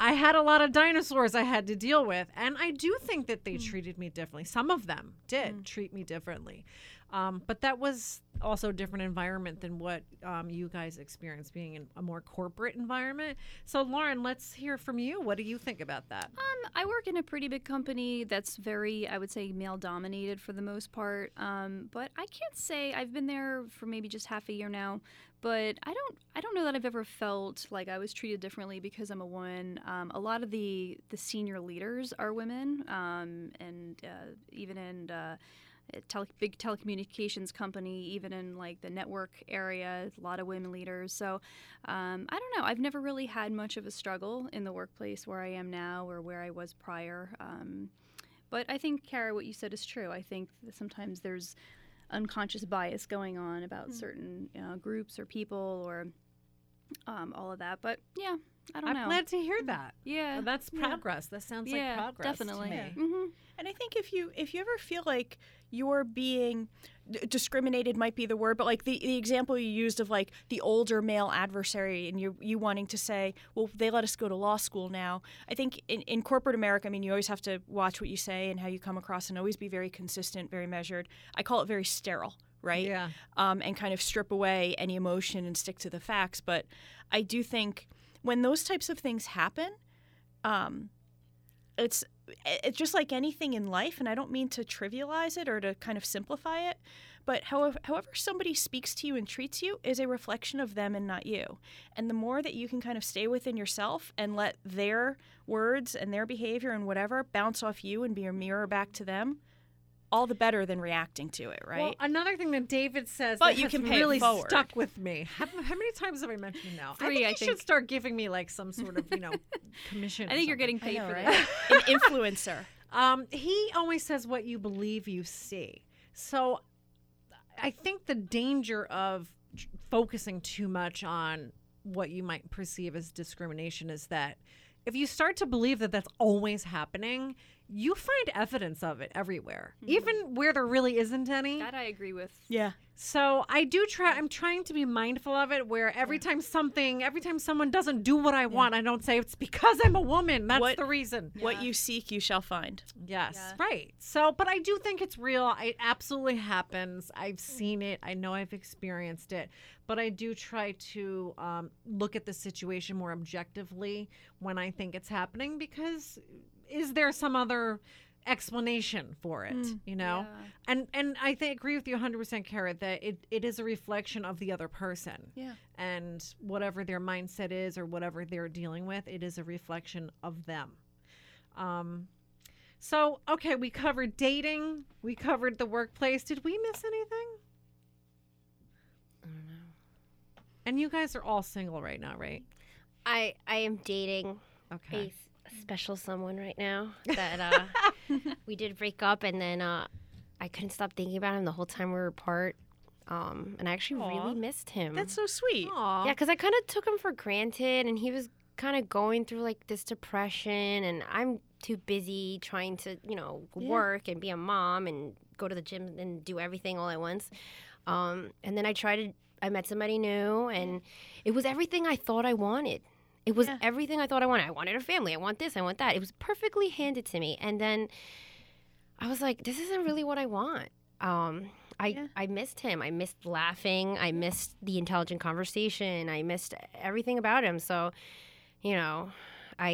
I had a lot of dinosaurs I had to deal with, and I do think that they hmm. treated me differently. Some of them did hmm. treat me differently, um, but that was also a different environment than what um, you guys experienced being in a more corporate environment. So, Lauren, let's hear from you. What do you think about that? Um, I work in a pretty big company that's very, I would say, male dominated for the most part. Um, but I can't say I've been there for maybe just half a year now. But I don't, I don't know that I've ever felt like I was treated differently because I'm a woman. Um, a lot of the the senior leaders are women, um, and uh, even in. Uh, tele- big telecommunications company, even in like the network area, a lot of women leaders. So um, I don't know. I've never really had much of a struggle in the workplace where I am now or where I was prior. Um, but I think, Kara, what you said is true. I think sometimes there's unconscious bias going on about certain you know, groups or people or um, all of that. But yeah, I don't know. I'm know. glad to hear that. yeah, That's yeah. progress. That sounds yeah, like progress. definitely. To me. And I think if you if you ever feel like you're being d- discriminated might be the word, but like the, the example you used of like the older male adversary and you you wanting to say, well, they let us go to law school now. I think in, in corporate America, I mean, you always have to watch what you say and how you come across and always be very consistent, very measured. I call it very sterile, right? Yeah. um, and kind of strip away any emotion and stick to the facts. But I do think when those types of things happen, um, it's it's just like anything in life, and I don't mean to trivialize it or to kind of simplify it. But however, however somebody speaks to you and treats you is a reflection of them and not you. And the more that you can kind of stay within yourself and let their words and their behavior and whatever bounce off you and be a mirror back to them, all the better than reacting to it, right? Well, another thing that David says But that you has can pay really forward. stuck with me. How, how many times have I mentioned it now? I Three, think I you should start giving me like some sort of you know commission. I think you're getting paid for right? that. An influencer. Um, he always says what you believe you see. So I think the danger of tr- focusing too much on what you might perceive as discrimination is that if you start to believe that that's always happening, you find evidence of it everywhere, even where there really isn't any. That I agree with. Yeah. So I do try. I'm trying to be mindful of it. Where every time something, every time someone doesn't do what I want, I don't say it's because I'm a woman. That's What- the reason. What you seek, you shall find. Yes, Yeah. right. So, but I do think it's real. It absolutely happens. I've seen it. I know I've experienced it. But I do try to um, look at the situation more objectively when I think it's happening because is there some other explanation for it you know? yeah. and and i think agree with you 100% Kara, that it, it is a reflection of the other person. Yeah. and whatever their mindset is or whatever they're dealing with it is a reflection of them. Um so okay we covered dating we covered the workplace. Did we miss anything? I don't know. and you guys are all single right now right? I I am dating okay. s- special someone right now that uh, we did break up, and then uh, I couldn't stop thinking about him the whole time we were apart. Um, and I actually Aw. really missed him. That's so sweet. Aw. Yeah, because I kind of took him for granted, and he was kind of going through like this depression, and I'm too busy trying to, you know, work and be a mom and go to the gym and do everything all at once. Um, and then I tried to, I met somebody new, and it was everything I thought I wanted. It was Yeah. everything I thought I wanted. I wanted a family. I want this. I want that. It was perfectly handed to me, and then I was like, this isn't really what I want. Um, I, Yeah. I missed him. I missed laughing. I missed the intelligent conversation. I missed everything about him. So, you know, I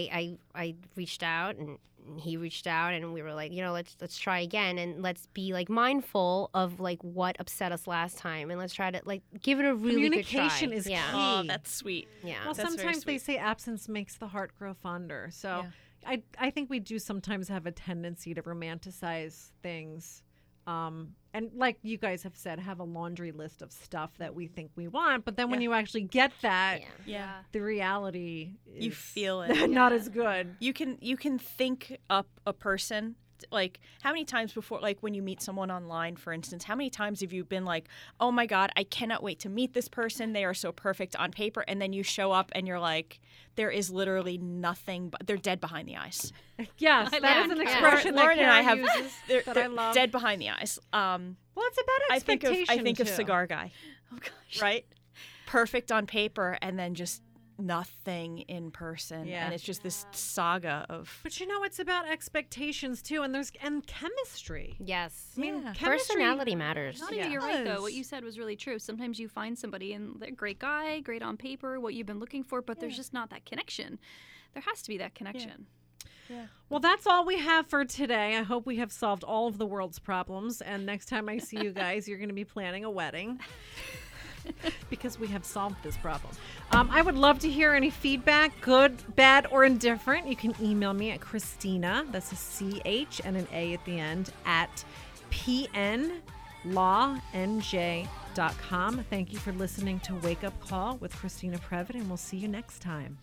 I, I reached out and he reached out and we were like, you know, let's let's try again and let's be like mindful of like what upset us last time and let's try to like give it a really good try. Communication is yeah. key. Oh, that's sweet. Yeah. Well, That's sometimes they say absence makes the heart grow fonder. So Yeah. I, I think we do sometimes have a tendency to romanticize things Um, and like you guys have said, have a laundry list of stuff that we think we want. But then when Yeah. you actually get that, Yeah. Yeah. the reality You feel it. not as good. you can you can think up a person like how many times before like when you meet someone online for instance how many times have you been like oh my god i cannot wait to meet this person they are so perfect on paper and then you show up and you're like there is literally nothing but they're dead behind the eyes Yes, I that is like an that. expression lauren that and i have uses they're, that they're I love. dead behind the eyes um Well, it's about i think of expectation. i think of cigar guy Oh gosh. right perfect on paper and then just nothing in person Yeah. and it's just this saga of But you know, it's about expectations too, and there's and chemistry. Yes. I mean, Yeah. chemistry. Personality matters. Not Yeah. you're right though. What you said was really true. Sometimes you find somebody and they're a great guy, great on paper, what you've been looking for, but there's just not that connection. There has to be that connection. Well, that's all we have for today. I hope we have solved all of the world's problems. And next time I see you guys, you're going to be planning a wedding because we have solved this problem. Um, I would love to hear any feedback, good, bad, or indifferent. You can email me at Christina, that's a C H and an A at the end, at pnlawnj.com. Thank you for listening to Wake Up Call with Christina Previte, and we'll see you next time.